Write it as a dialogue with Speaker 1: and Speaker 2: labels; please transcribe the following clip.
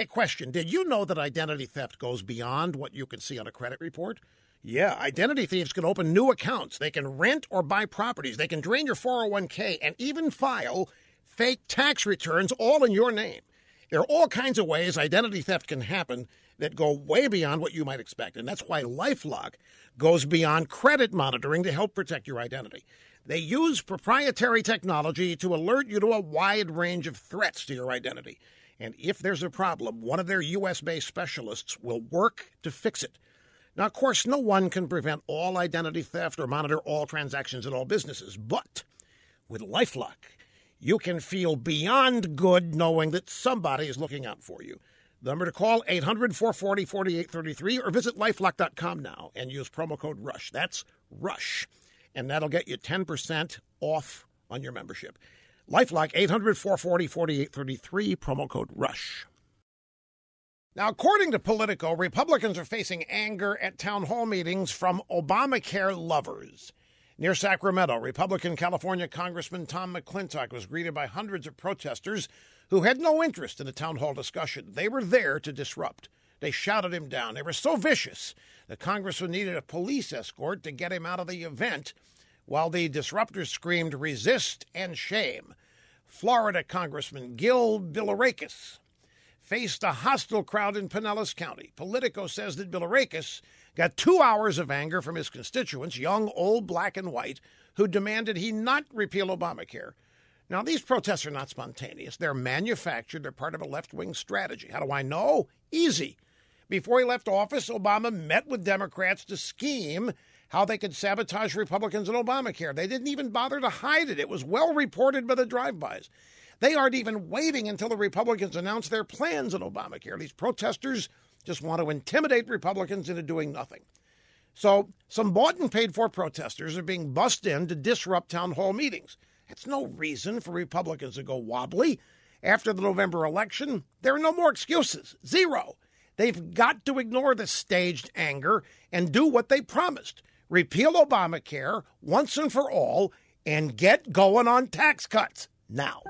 Speaker 1: Hey, question Did you know that identity theft goes beyond what you can see on a credit report? Yeah, identity thieves can open new accounts. They can rent or buy properties. They can drain your 401k and even file fake tax returns all in your name. There are all kinds of ways identity theft can happen that go way beyond what you might expect. And that's why Lifelock goes beyond credit monitoring to help protect your identity. They use proprietary technology to alert you to a wide range of threats to your identity. And if there's a problem, one of their US based specialists will work to fix it. Now, of course, no one can prevent all identity theft or monitor all transactions at all businesses, but with Lifelock, you can feel beyond good knowing that somebody is looking out for you. The number to call 800 440 4833 or visit lifelock.com now and use promo code RUSH. That's RUSH. And that'll get you 10% off on your membership. Lifelock 800 440 4833 promo code RUSH. Now, according to Politico, Republicans are facing anger at town hall meetings from Obamacare lovers. Near Sacramento, Republican California Congressman Tom McClintock was greeted by hundreds of protesters who had no interest in a town hall discussion. They were there to disrupt. They shouted him down. They were so vicious the congressman needed a police escort to get him out of the event, while the disruptors screamed, resist and shame. Florida Congressman Gil Bilirakis faced a hostile crowd in Pinellas County. Politico says that Bilirakis got two hours of anger from his constituents, young, old, black, and white, who demanded he not repeal Obamacare. Now, these protests are not spontaneous. They're manufactured. They're part of a left wing strategy. How do I know? Easy. Before he left office, Obama met with Democrats to scheme how they could sabotage Republicans and Obamacare. They didn't even bother to hide it. It was well reported by the drive-bys. They aren't even waiting until the Republicans announce their plans on Obamacare. These protesters just want to intimidate Republicans into doing nothing. So, some bought and paid for protesters are being bussed in to disrupt town hall meetings. That's no reason for Republicans to go wobbly. After the November election, there are no more excuses. Zero. They've got to ignore the staged anger and do what they promised repeal Obamacare once and for all and get going on tax cuts now.